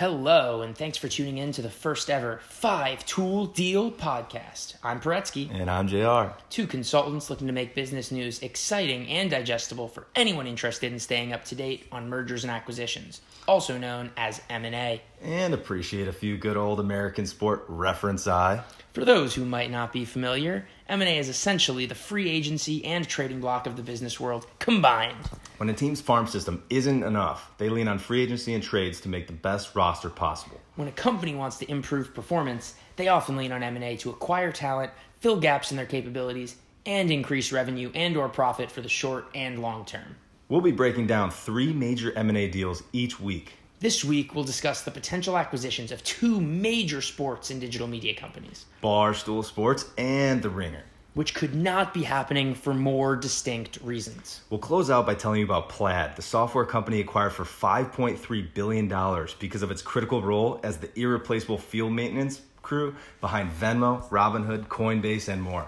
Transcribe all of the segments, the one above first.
Hello, and thanks for tuning in to the first ever Five Tool Deal podcast. I'm Paretsky, And I'm JR. two consultants looking to make business news exciting and digestible for anyone interested in staying up to date on mergers and acquisitions, also known as M&A. And appreciate a few good old American sport reference I. For those who might not be familiar, M&A is essentially the free agency and trading block of the business world combined. When a team's farm system isn't enough, they lean on free agency and trades to make the best roster possible. When a company wants to improve performance, they often lean on M&A to acquire talent, fill gaps in their capabilities, and increase revenue and or profit for the short and long term. We'll be breaking down three major M&A deals each week. This week, we'll discuss the potential acquisitions of two major sports and digital media companies, Barstool Sports and The Ringer. Which could not be happening for more distinct reasons. We'll close out by telling you about Plaid, the software company acquired for $5.3 billion because of its critical role as the irreplaceable field maintenance crew behind Venmo, Robinhood, Coinbase, and more.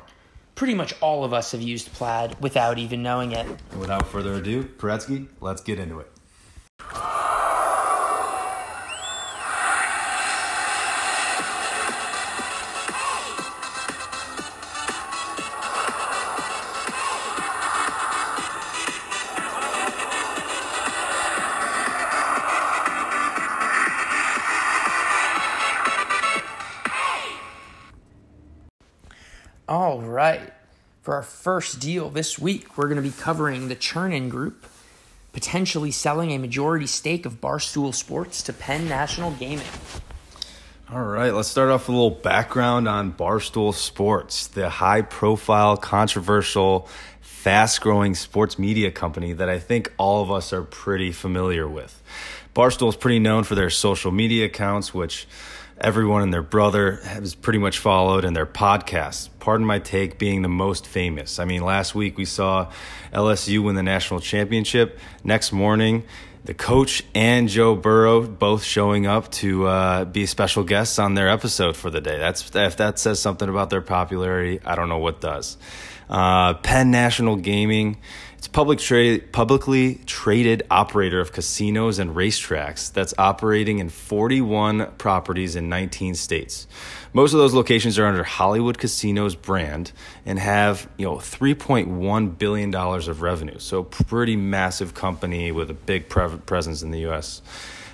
Pretty much all of us have used Plaid without even knowing it. And without further ado, Paretsky, let's get into it. First deal this week, we're going to be covering the Chernin Group potentially selling a majority stake of Barstool Sports to Penn National Gaming. All right, let's start off with a little background on Barstool Sports, the high profile, controversial, fast growing sports media company that I think all of us are pretty familiar with. Barstool is pretty known for their social media accounts, which everyone and their brother has pretty much followed, and their podcasts. Pardon my take, being the most famous. I mean, last week we saw LSU win the national championship. Next morning, the coach and Joe Burrow both showing up to uh, be special guests on their episode for the day. That's if that says something about their popularity, I don't know what does. Uh, Penn National Gaming, it's public tra- publicly traded operator of casinos and racetracks that's operating in 41 properties in 19 states. Most of those locations are under Hollywood Casinos brand and have, you know, 3.1 billion dollars of revenue. So pretty massive company with a big pre- presence in the US.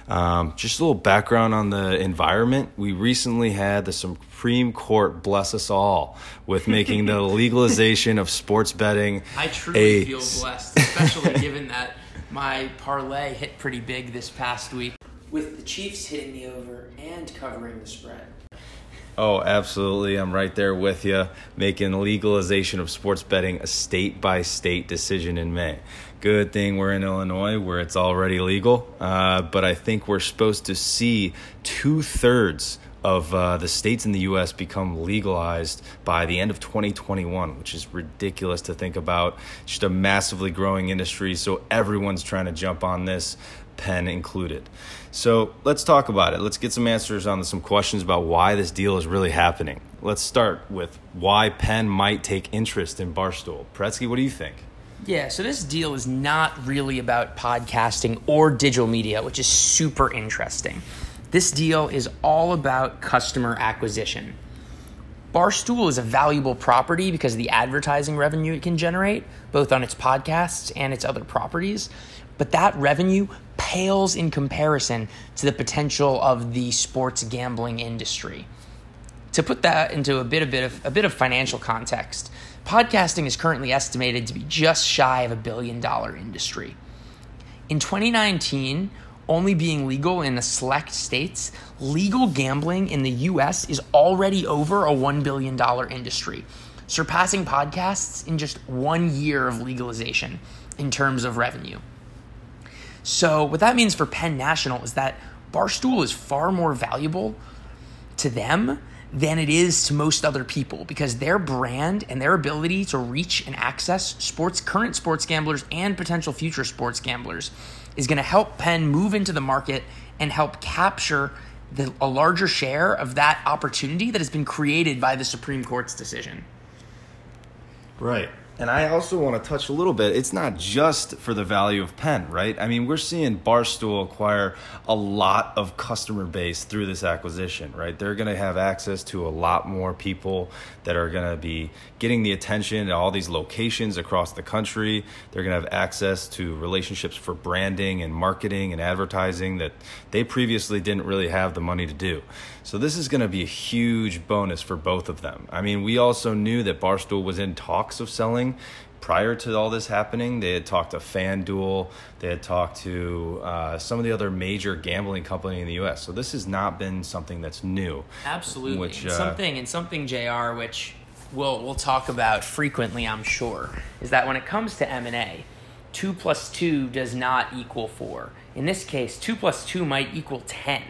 Um, just a little background on the environment. We recently had the Supreme Court bless us all with making the legalization of sports betting. I truly a- feel blessed, especially given that my parlay hit pretty big this past week. With the Chiefs hitting the over and covering the spread. Oh, absolutely. I'm right there with you, making legalization of sports betting a state by state decision in May. Good thing we're in Illinois where it's already legal, uh, but I think we're supposed to see two thirds of uh, the states in the U.S. become legalized by the end of 2021, which is ridiculous to think about. Just a massively growing industry, so everyone's trying to jump on this, Penn included. So let's talk about it. Let's get some answers on some questions about why this deal is really happening. Let's start with why Penn might take interest in Barstool. Pretsky, what do you think? Yeah, so this deal is not really about podcasting or digital media, which is super interesting. This deal is all about customer acquisition. Barstool is a valuable property because of the advertising revenue it can generate, both on its podcasts and its other properties. But that revenue pales in comparison to the potential of the sports gambling industry. To put that into a bit, a bit of a bit of financial context, podcasting is currently estimated to be just shy of a billion dollar industry. In 2019, only being legal in the select states, legal gambling in the US is already over a $1 billion industry, surpassing podcasts in just one year of legalization in terms of revenue. So, what that means for Penn National is that Barstool is far more valuable to them than it is to most other people because their brand and their ability to reach and access sports current sports gamblers and potential future sports gamblers is going to help Penn move into the market and help capture the, a larger share of that opportunity that has been created by the Supreme Court's decision. Right. And I also want to touch a little bit. It's not just for the value of Penn, right? I mean, we're seeing Barstool acquire a lot of customer base through this acquisition, right? They're going to have access to a lot more people that are going to be getting the attention at all these locations across the country. They're going to have access to relationships for branding and marketing and advertising that they previously didn't really have the money to do. So this is going to be a huge bonus for both of them. I mean, we also knew that Barstool was in talks of selling prior to all this happening, they had talked to FanDuel, they had talked to uh, some of the other major gambling company in the U.S. So this has not been something that's new. Absolutely, which, uh, something and something Jr. Which we'll we'll talk about frequently, I'm sure, is that when it comes to M and A, two plus two does not equal four. In this case, two plus two might equal ten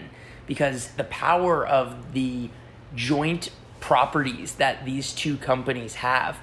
because the power of the joint properties that these two companies have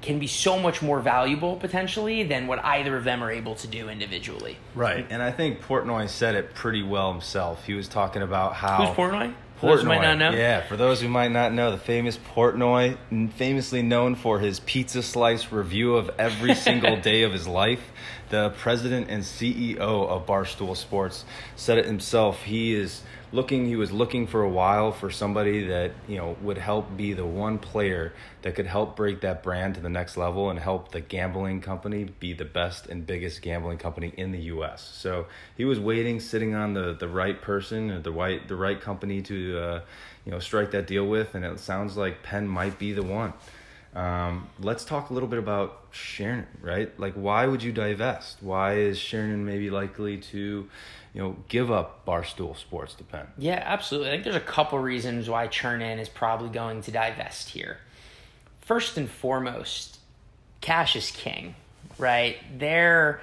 can be so much more valuable potentially than what either of them are able to do individually. Right. And I think Portnoy said it pretty well himself. He was talking about how Who's Portnoy? Portnoy. might not know. Yeah, for those who might not know, the famous Portnoy, famously known for his pizza slice review of every single day of his life, the president and CEO of Barstool Sports said it himself. He is looking he was looking for a while for somebody that you know would help be the one player that could help break that brand to the next level and help the gambling company be the best and biggest gambling company in the US. So he was waiting sitting on the the right person the right the right company to uh, you know strike that deal with and it sounds like Penn might be the one. Um, let's talk a little bit about Chernin, right? Like, why would you divest? Why is Chernin maybe likely to you know, give up Barstool Sports to Penn. Yeah, absolutely. I think there's a couple reasons why Chernin is probably going to divest here. First and foremost, cash is king, right? They're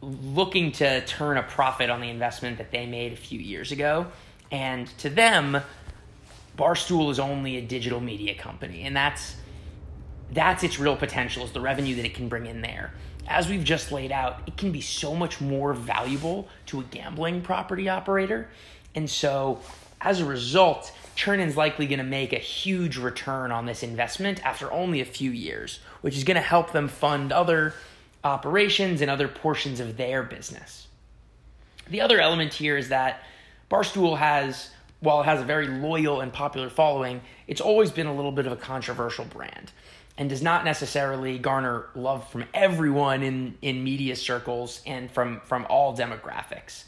looking to turn a profit on the investment that they made a few years ago. And to them, Barstool is only a digital media company, and that's that's its real potential is the revenue that it can bring in there as we've just laid out, it can be so much more valuable to a gambling property operator. And so, as a result, Chernin's likely going to make a huge return on this investment after only a few years, which is going to help them fund other operations and other portions of their business. The other element here is that Barstool has, while it has a very loyal and popular following, it's always been a little bit of a controversial brand and does not necessarily garner love from everyone in, in media circles and from, from all demographics.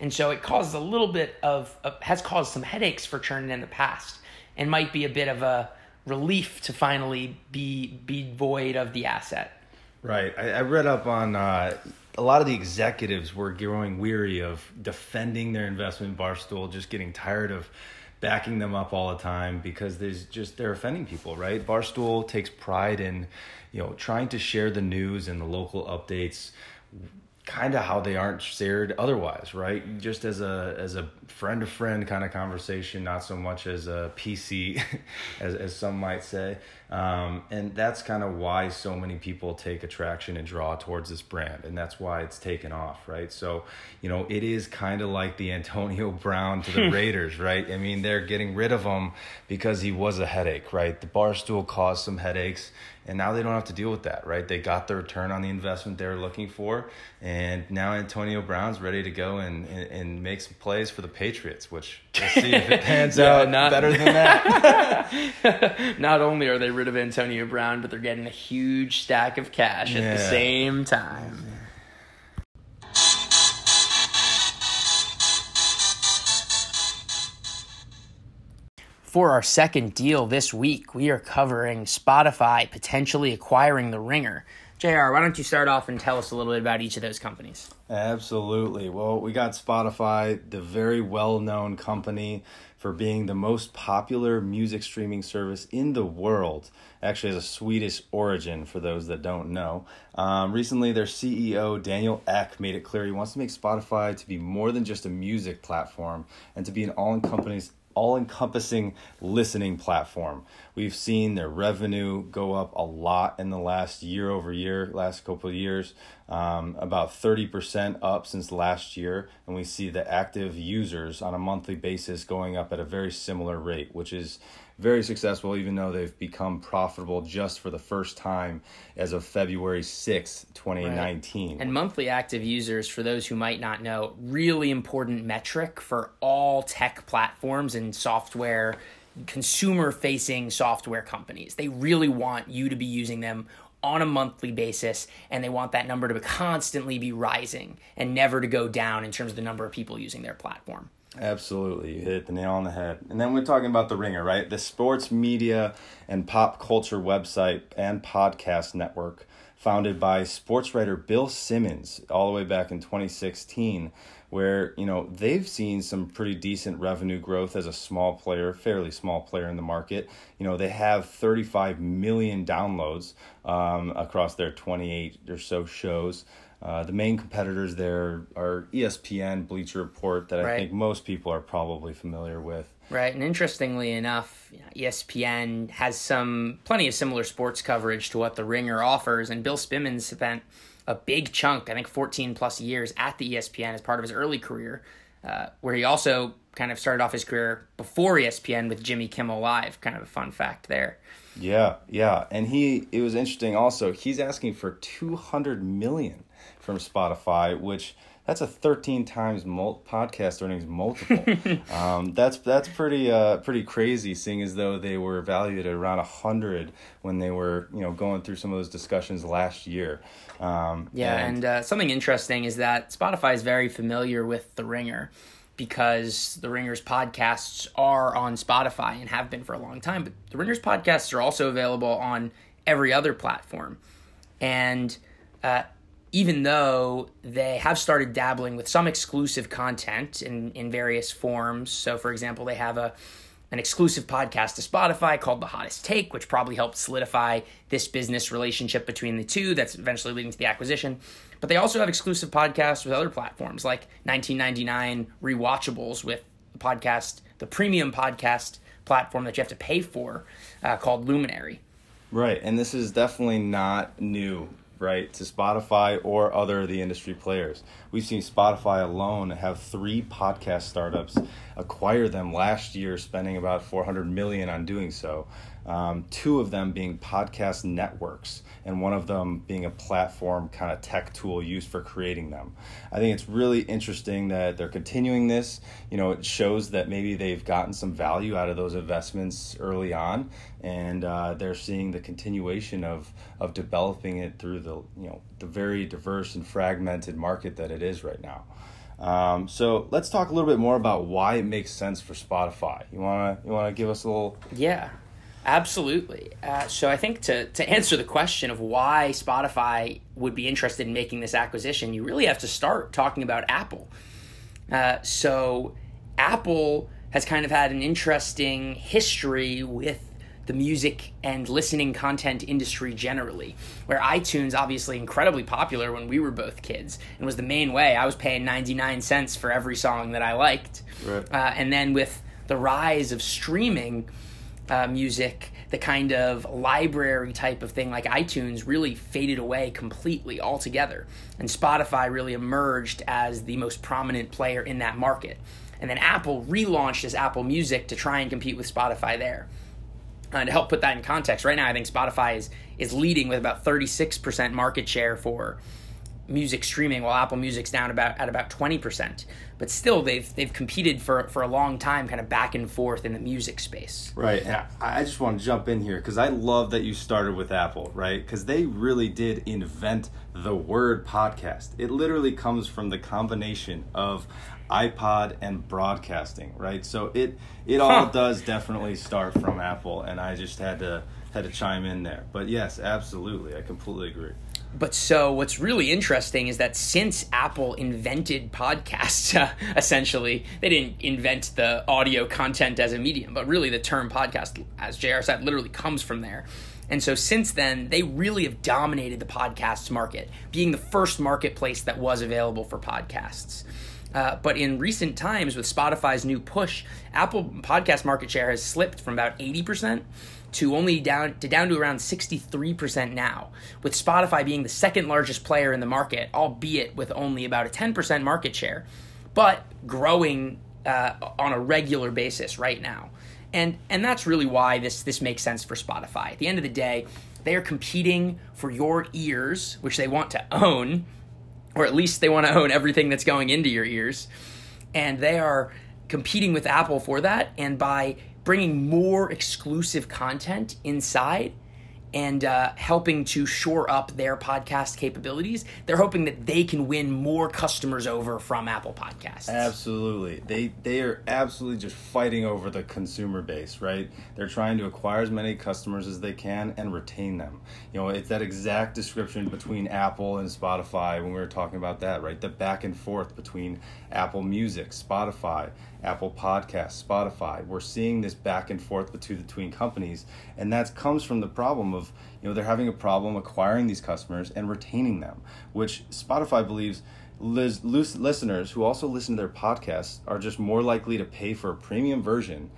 And so it causes a little bit of, uh, has caused some headaches for Chernin in the past and might be a bit of a relief to finally be, be void of the asset. Right. I, I read up on uh, a lot of the executives were growing weary of defending their investment in Barstool, just getting tired of backing them up all the time because there's just they're offending people, right? Barstool takes pride in, you know, trying to share the news and the local updates kind of how they aren't shared otherwise, right? Just as a as a friend to friend kind of conversation, not so much as a PC, as as some might say. Um, and that's kind of why so many people take attraction and draw towards this brand, and that's why it's taken off, right? So, you know, it is kind of like the Antonio Brown to the Raiders, right? I mean, they're getting rid of him because he was a headache, right? The bar stool caused some headaches and now they don't have to deal with that, right? They got the return on the investment they were looking for, and now Antonio Brown's ready to go and, and, and make some plays for the Patriots, which we'll see if it pans out not, better than that. not only are they rid of Antonio Brown, but they're getting a huge stack of cash yeah. at the same time. For our second deal this week, we are covering Spotify potentially acquiring The Ringer. JR, why don't you start off and tell us a little bit about each of those companies? Absolutely. Well, we got Spotify, the very well known company for being the most popular music streaming service in the world. Actually, has a Swedish origin for those that don't know. Um, recently, their CEO, Daniel Ek, made it clear he wants to make Spotify to be more than just a music platform and to be an all encompassing all encompassing listening platform. We've seen their revenue go up a lot in the last year over year, last couple of years. um, about 30% up since last year. And we see the active users on a monthly basis going up at a very similar rate, which is very successful, even though they've become profitable just for the first time as of February 6th, 2019. Right. And monthly active users, for those who might not know, really important metric for all tech platforms and software consumer facing software companies. They really want you to be using them on a monthly basis and they want that number to constantly be rising and never to go down in terms of the number of people using their platform. Absolutely. You hit the nail on the head. And then we're talking about The Ringer, right? The sports media and pop culture website and podcast network founded by sports writer Bill Simmons all the way back in 2016 where, you know, they've seen some pretty decent revenue growth as a small player, fairly small player in the market. You know, they have 35 million downloads um, across their 28 or so shows. Uh, the main competitors there are ESPN, Bleacher Report, that I think most people are probably familiar with. Right, and interestingly enough, ESPN has some plenty of similar sports coverage to what the Ringer offers, and Bill Simmons spent a big chunk, I think 14 plus years at the ESPN as part of his early career, uh, where he also kind of started off his career before ESPN with Jimmy Kimmel Live. Kind of a fun fact there. Yeah, yeah, and he it was interesting. Also, he's asking for 200 million from Spotify, which that's a 13 times mul- podcast earnings multiple. um, that's that's pretty uh, pretty crazy, seeing as though they were valued at around 100 when they were you know going through some of those discussions last year. Um, yeah, and, and uh, something interesting is that Spotify is very familiar with The Ringer because the Ringers podcasts are on Spotify and have been for a long time. But the Ringers podcasts are also available on every other platform. And uh, even though they have started dabbling with some exclusive content in, in various forms. So, for example, they have a an exclusive podcast to Spotify called The Hottest Take, which probably helped solidify this business relationship between the two that's eventually leading to the acquisition. But they also have exclusive podcasts with other platforms like 1999 Rewatchables with the podcast, the premium podcast platform that you have to pay for uh, called Luminary. Right, and this is definitely not new right, to Spotify or other of the industry players. We've seen Spotify alone have three podcast startups acquire them last year, spending about 400 million on doing so. Um, two of them being podcast networks, and one of them being a platform kind of tech tool used for creating them. I think it's really interesting that they're continuing this. You know, it shows that maybe they've gotten some value out of those investments early on, and uh, they're seeing the continuation of of developing it through the you know the very diverse and fragmented market that it is right now. Um, so let's talk a little bit more about why it makes sense for Spotify. You wanna you wanna give us a little? Yeah. Absolutely. Uh, so I think to, to answer the question of why Spotify would be interested in making this acquisition, you really have to start talking about Apple. Uh, so Apple has kind of had an interesting history with the music and listening content industry generally, where iTunes obviously incredibly popular when we were both kids and was the main way. I was paying 99 cents for every song that I liked. Right. Uh, and then with the rise of streaming, uh, music, the kind of library type of thing like iTunes really faded away completely altogether. And Spotify really emerged as the most prominent player in that market. And then Apple relaunched as Apple Music to try and compete with Spotify there. Uh, to help put that in context, right now I think Spotify is, is leading with about 36% market share for music streaming while Apple Music's down about at about 20%. But still they've they've competed for for a long time kind of back and forth in the music space. Right. And I just want to jump in here cuz I love that you started with Apple, right? Cuz they really did invent the word podcast. It literally comes from the combination of iPod and broadcasting, right? So it it all huh. does definitely start from Apple and I just had to had to chime in there. But yes, absolutely. I completely agree. But so what's really interesting is that since Apple invented podcasts, uh, essentially, they didn't invent the audio content as a medium, but really the term podcast, as JR said, literally comes from there. And so since then, they really have dominated the podcasts market, being the first marketplace that was available for podcasts. Uh, but in recent times, with Spotify's new push, Apple podcast market share has slipped from about 80% to only down to down to around 63% now, with Spotify being the second largest player in the market, albeit with only about a 10% market share, but growing uh, on a regular basis right now. And and that's really why this this makes sense for Spotify. At the end of the day, they are competing for your ears, which they want to own, or at least they want to own everything that's going into your ears. And they are competing with Apple for that. And by bringing more exclusive content inside and uh, helping to shore up their podcast capabilities. They're hoping that they can win more customers over from Apple Podcasts. Absolutely, they they are absolutely just fighting over the consumer base, right? They're trying to acquire as many customers as they can and retain them. You know, it's that exact description between Apple and Spotify when we were talking about that, right? The back and forth between Apple Music, Spotify, Apple Podcasts, Spotify. We're seeing this back and forth between between companies, and that comes from the problem of you know they're having a problem acquiring these customers and retaining them, which Spotify believes listeners who also listen to their podcasts are just more likely to pay for a premium version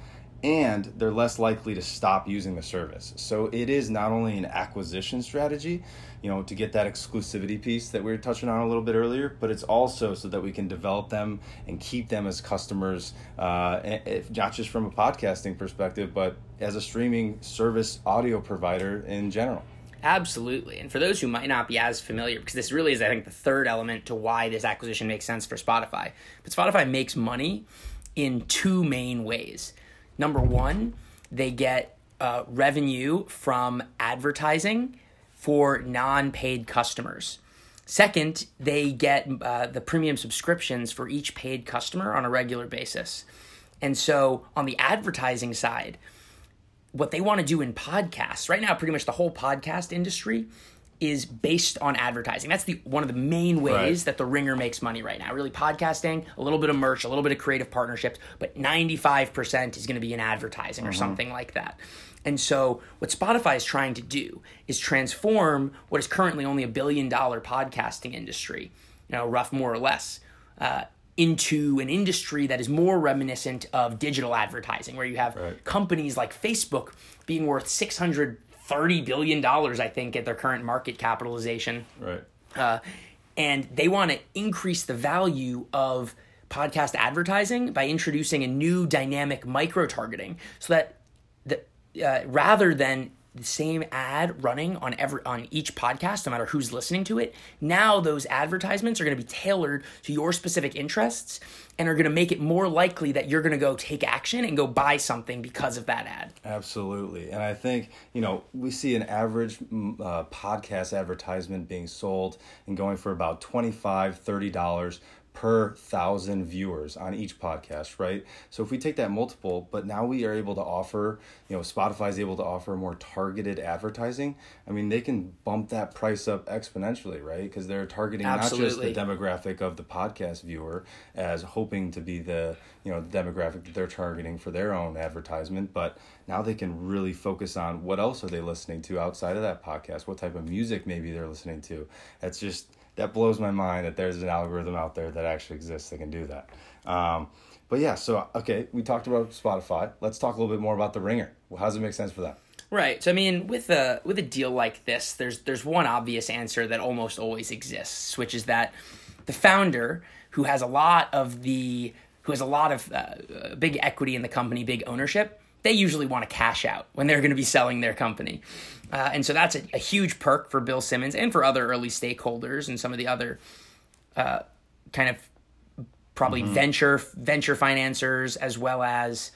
and they're less likely to stop using the service. So it is not only an acquisition strategy, you know, to get that exclusivity piece that we were touching on a little bit earlier, but it's also so that we can develop them and keep them as customers, uh, if, not just from a podcasting perspective, but as a streaming service audio provider in general. Absolutely. And for those who might not be as familiar, because this really is, I think, the third element to why this acquisition makes sense for Spotify. But Spotify makes money in two main ways. Number one, they get uh, revenue from advertising for non paid customers. Second, they get uh, the premium subscriptions for each paid customer on a regular basis. And so on the advertising side, what they want to do in podcasts, right now, pretty much the whole podcast industry is based on advertising. That's the one of the main ways right. that the Ringer makes money right now. Really podcasting, a little bit of merch, a little bit of creative partnerships, but 95% is going to be in advertising mm-hmm. or something like that. And so what Spotify is trying to do is transform what is currently only a billion dollar podcasting industry, you know, rough more or less, uh, into an industry that is more reminiscent of digital advertising, where you have right. companies like Facebook being worth 600 thirty billion dollars, I think, at their current market capitalization. Right. Uh, and they want to increase the value of podcast advertising by introducing a new dynamic micro targeting, so that the uh, rather than the same ad running on every on each podcast no matter who's listening to it. Now those advertisements are going to be tailored to your specific interests and are going to make it more likely that you're going to go take action and go buy something because of that ad. Absolutely. And i think you know we see an average mm, uh, podcast advertisement being sold and going for about 25 30 dollars per thousand viewers on each podcast, right? So if we take that multiple, but now we are able to offer, you know, Spotify is able to offer more targeted advertising. I mean, they can bump that price up exponentially, right? Because they're targeting Absolutely. not just the demographic of the podcast viewer as hoping to be the, you know, the demographic that they're targeting for their own advertisement, but now they can really focus on what else are they listening to outside of that podcast? What type of music maybe they're listening to? That's just that blows my mind that there's an algorithm out there that actually exists that can do that. Um, but yeah, so okay, we talked about Spotify. Let's talk a little bit more about the Ringer. Well, how does it make sense for that? Right. So I mean, with a with a deal like this, there's there's one obvious answer that almost always exists, which is that the founder who has a lot of the who has a lot of uh, big equity in the company, big ownership, they usually want to cash out when they're going to be selling their company. Uh, and so that's a, a, huge perk for Bill Simmons and for other early stakeholders and some of the other uh, kind of probably mm-hmm. venture venture financiers as well as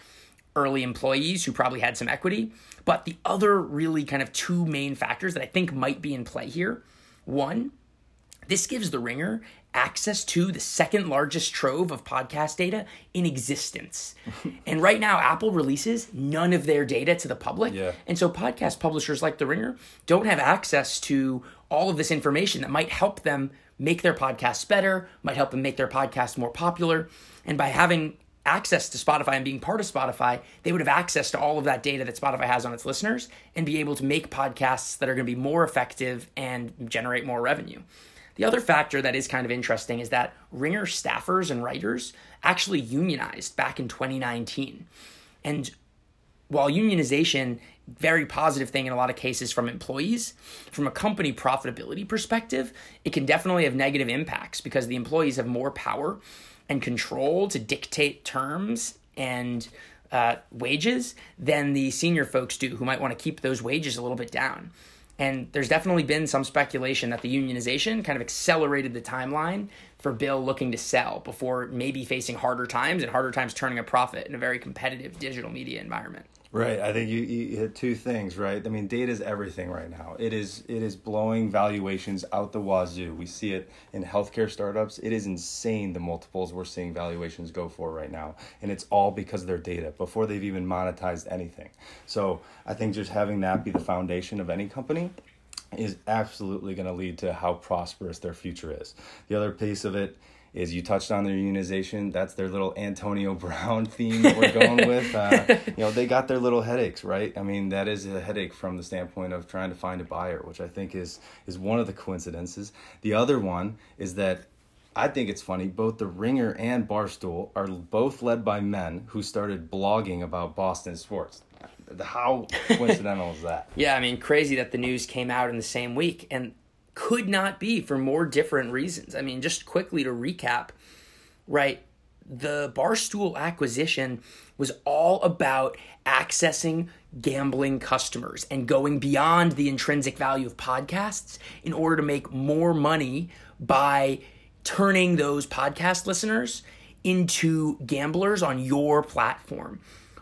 early employees who probably had some equity. But the other really kind of two main factors that I think might be in play here one, this gives the ringer access to the second largest trove of podcast data in existence. and right now, Apple releases none of their data to the public. Yeah. And so, podcast publishers like The Ringer don't have access to all of this information that might help them make their podcasts better, might help them make their podcasts more popular. And by having access to Spotify and being part of Spotify, they would have access to all of that data that Spotify has on its listeners and be able to make podcasts that are going to be more effective and generate more revenue. The other factor that is kind of interesting is that Ringer staffers and writers actually unionized back in 2019. And while unionization very positive thing in a lot of cases from employees from a company profitability perspective it can definitely have negative impacts because the employees have more power and control to dictate terms and uh, wages than the senior folks do who might want to keep those wages a little bit down and there's definitely been some speculation that the unionization kind of accelerated the timeline for Bill looking to sell before maybe facing harder times and harder times turning a profit in a very competitive digital media environment. Right. I think you, you hit two things, right? I mean, data is everything right now. It is it is blowing valuations out the wazoo. We see it in healthcare startups. It is insane the multiples we're seeing valuations go for right now. And it's all because of their data before they've even monetized anything. So I think just having that be the foundation of any company is absolutely going to lead to how prosperous their future is. The other piece of it is you touched on their unionization. That's their little Antonio Brown theme that we're going with. Uh, you know, they got their little headaches, right? I mean, that is a headache from the standpoint of trying to find a buyer, which I think is is one of the coincidences. The other one is that I think it's funny. Both the Ringer and Barstool are both led by men who started blogging about Boston sports. How coincidental is that? Yeah, I mean, crazy that the news came out in the same week. And could not be for more different reasons. I mean, just quickly to recap, right? The Barstool acquisition was all about accessing gambling customers and going beyond the intrinsic value of podcasts in order to make more money by turning those podcast listeners into gamblers on your platform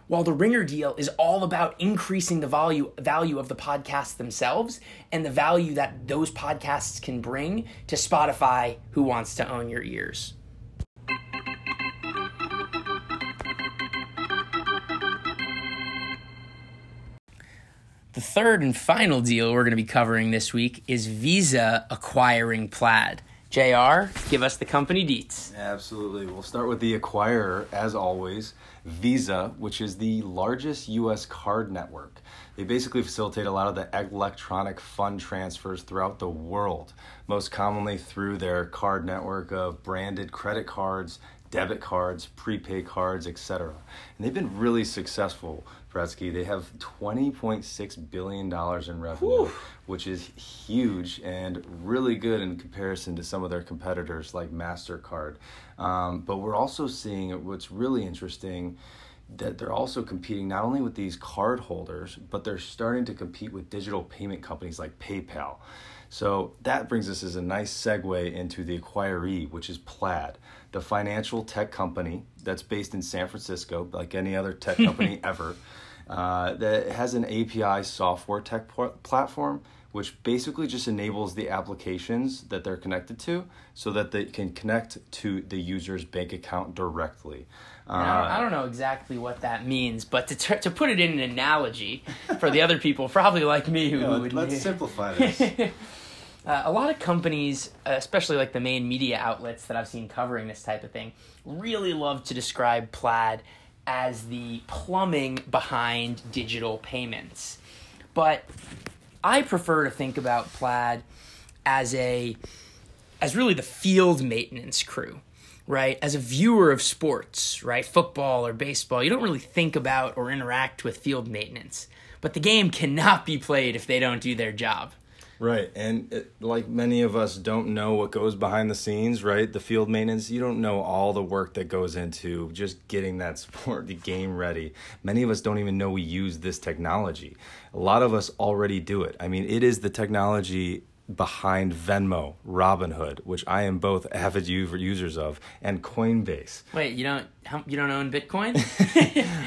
while the Ringer deal is all about increasing the value value of the podcasts themselves and the value that those podcasts can bring to Spotify who wants to own your ears. The third and final deal we're going to be covering this week is Visa acquiring Plaid. JR, give us the company deets. Absolutely. We'll start with the acquirer, as always, Visa, which is the largest U.S. card network. They basically facilitate a lot of the electronic fund transfers throughout the world, most commonly through their card network of branded credit cards, debit cards, prepaid cards, etc. And they've been really successful Pretsky. They have $20.6 billion in revenue, Whew. which is huge and really good in comparison to some of their competitors like MasterCard. Um, but we're also seeing what's really interesting that they're also competing not only with these card holders, but they're starting to compete with digital payment companies like PayPal. So that brings us as a nice segue into the acquiree, which is Plaid, the financial tech company that's based in San Francisco, like any other tech company ever uh, that has an API software tech platform, which basically just enables the applications that they're connected to so that they can connect to the user's bank account directly. Uh, now, I don't know exactly what that means, but to, t- to put it in an analogy for the other people, probably like me, who, who would. Let's simplify this. Uh, a lot of companies, especially like the main media outlets that I've seen covering this type of thing, really love to describe Plaid as the plumbing behind digital payments. But I prefer to think about Plaid as a as really the field maintenance crew, right? As a viewer of sports, right? Football or baseball, you don't really think about or interact with field maintenance. But the game cannot be played if they don't do their job. Right. And it, like many of us don't know what goes behind the scenes, right? The field maintenance, you don't know all the work that goes into just getting that sport, the game ready. Many of us don't even know we use this technology. A lot of us already do it. I mean, it is the technology behind Venmo, Robinhood, which I am both avid users of, and Coinbase. Wait, you don't you don't own Bitcoin?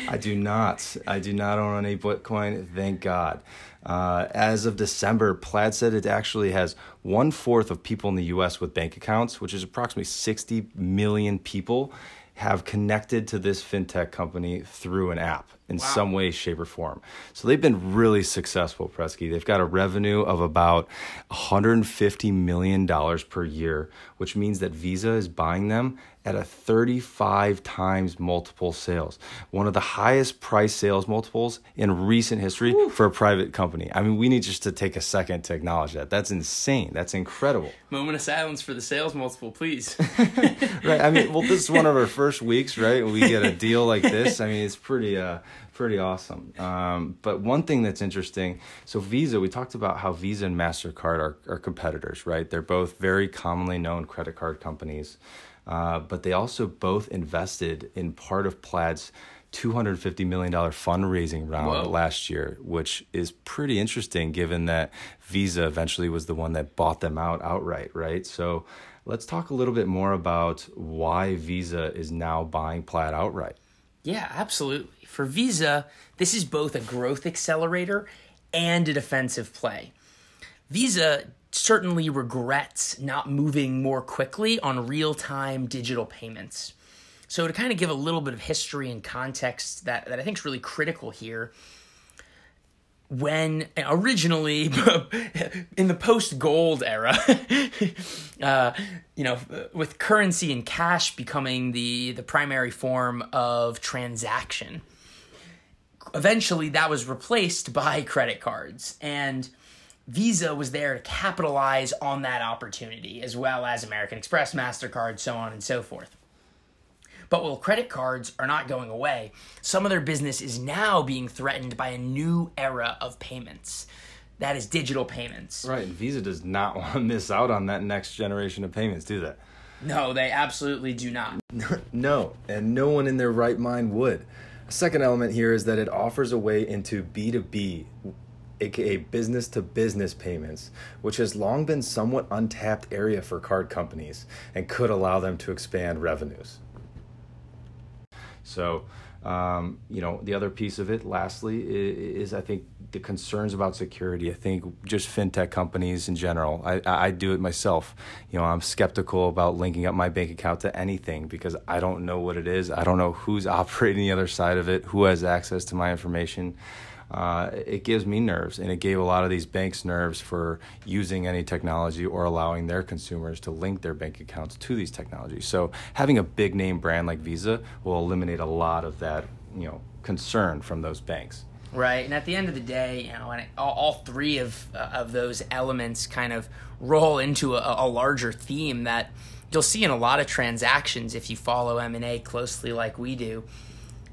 I do not. I do not own any Bitcoin. Thank God. Uh, as of December, Plaid said it actually has one fourth of people in the U.S. with bank accounts, which is approximately 60 million people, have connected to this fintech company through an app in wow. some way, shape, or form. So they've been really successful, Pretsky. They've got a revenue of about $150 million per year, which means that Visa is buying them at a 35 times multiple sales, one of the highest price sales multiples in recent history Ooh. for a private company. I mean, we need just to take a second to acknowledge that. That's insane. That's incredible. Moment of silence for the sales multiple, please. right. I mean, well, this is one of our first weeks, right? We get a deal like this. I mean, it's pretty, uh, pretty awesome. Um, but one thing that's interesting, so Visa, we talked about how Visa and Mastercard are, are competitors, right? They're both very commonly known credit card companies. Uh, but they also both invested in part of Plaid's $250 million fundraising round Whoa. last year, which is pretty interesting given that Visa eventually was the one that bought them out outright, right? So let's talk a little bit more about why Visa is now buying Plaid outright. Yeah, absolutely. For Visa, this is both a growth accelerator and a defensive play. Visa certainly regrets not moving more quickly on real time digital payments. So, to kind of give a little bit of history and context that, that I think is really critical here, when originally in the post gold era, uh, you know, with currency and cash becoming the, the primary form of transaction, eventually that was replaced by credit cards. And Visa was there to capitalize on that opportunity, as well as American Express, MasterCard, so on and so forth. But while credit cards are not going away, some of their business is now being threatened by a new era of payments. That is digital payments. Right, and Visa does not want to miss out on that next generation of payments, do they? No, they absolutely do not. no, and no one in their right mind would. Second element here is that it offers a way into B2B aka business to business payments, which has long been somewhat untapped area for card companies and could allow them to expand revenues. So, um, you know, the other piece of it, lastly, is, is, I think the concerns about security. I think just fintech companies in general. I, I do it myself. You know, I'm skeptical about linking up my bank account to anything because I don't know what it is. I don't know who's operating the other side of it, who has access to my information uh, it gives me nerves, and it gave a lot of these banks nerves for using any technology or allowing their consumers to link their bank accounts to these technologies. So having a big name brand like Visa will eliminate a lot of that, you know, concern from those banks. Right, and at the end of the day, you know, and all, all three of uh, of those elements kind of roll into a, a larger theme that you'll see in a lot of transactions if you follow M and A closely, like we do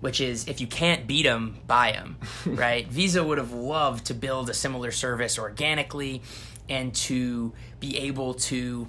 which is if you can't beat them, buy them, right? Visa would have loved to build a similar service organically and to be able to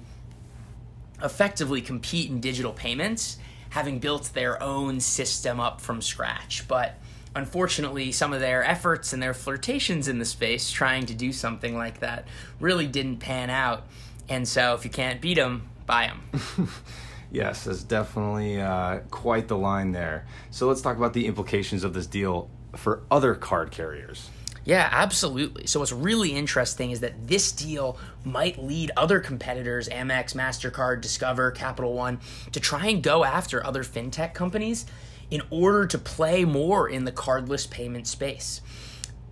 effectively compete in digital payments, having built their own system up from scratch. But unfortunately, some of their efforts and their flirtations in the space trying to do something like that really didn't pan out. And so if you can't beat them, buy them. Yes, that's definitely uh, quite the line there. So let's talk about the implications of this deal for other card carriers. Yeah, absolutely. So what's really interesting is that this deal might lead other competitors, Amex, MasterCard, Discover, Capital One, to try and go after other fintech companies in order to play more in the cardless payment space.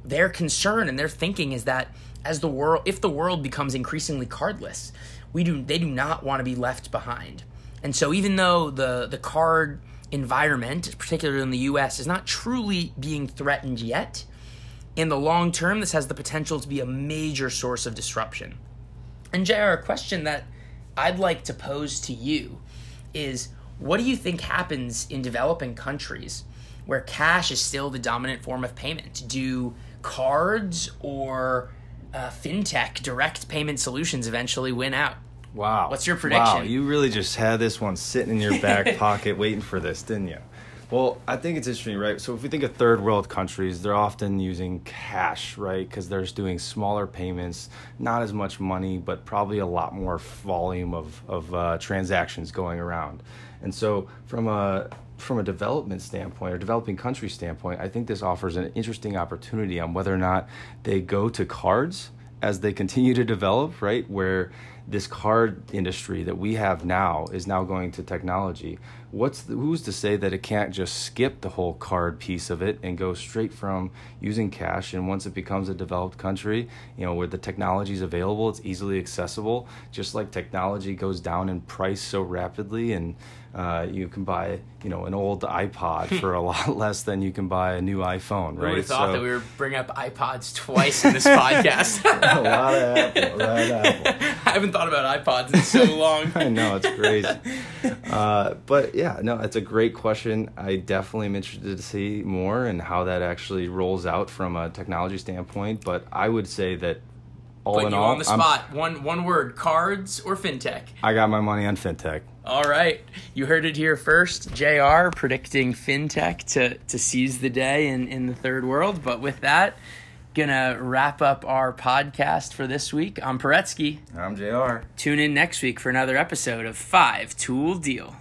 Their concern and their thinking is that as the world if the world becomes increasingly cardless, we do they do not want to be left behind. And so even though the the card environment, particularly in the US, is not truly being threatened yet, in the long term this has the potential to be a major source of disruption. And JR, a question that I'd like to pose to you is what do you think happens in developing countries where cash is still the dominant form of payment? Do cards or uh, fintech direct payment solutions eventually win out? Wow. What's your prediction? Wow, you really just had this one sitting in your back pocket waiting for this, didn't you? Well, I think it's interesting, right? So if we think of third world countries, they're often using cash, right? Because they're doing smaller payments, not as much money, but probably a lot more volume of, of uh, transactions going around. And so from a from a development standpoint or developing country standpoint, I think this offers an interesting opportunity on whether or not they go to cards as they continue to develop, right? Where this card industry that we have now is now going to technology what's the, who's to say that it can't just skip the whole card piece of it and go straight from using cash? And once it becomes a developed country you know where the technology is available it's easily accessible just like technology goes down in price so rapidly and uh, you can buy you know an old iPod for a lot less than you can buy a new iPhone, right? Have thought so, that we were bringing up iPods twice in this podcast? a lot of Apple, a lot of Apple. I haven't thought about iPods in so long. I know it's crazy, uh, but yeah, no, it's a great question. I definitely am interested to see more and how that actually rolls out from a technology standpoint. But I would say that all Put in you all, on the spot. I'm, one one word: cards or fintech. I got my money on fintech. All right, you heard it here first. Jr. predicting fintech to to seize the day in in the third world. But with that, gonna wrap up our podcast for this week. I'm Paretsky. I'm Jr. Tune in next week for another episode of Five Tool Deal.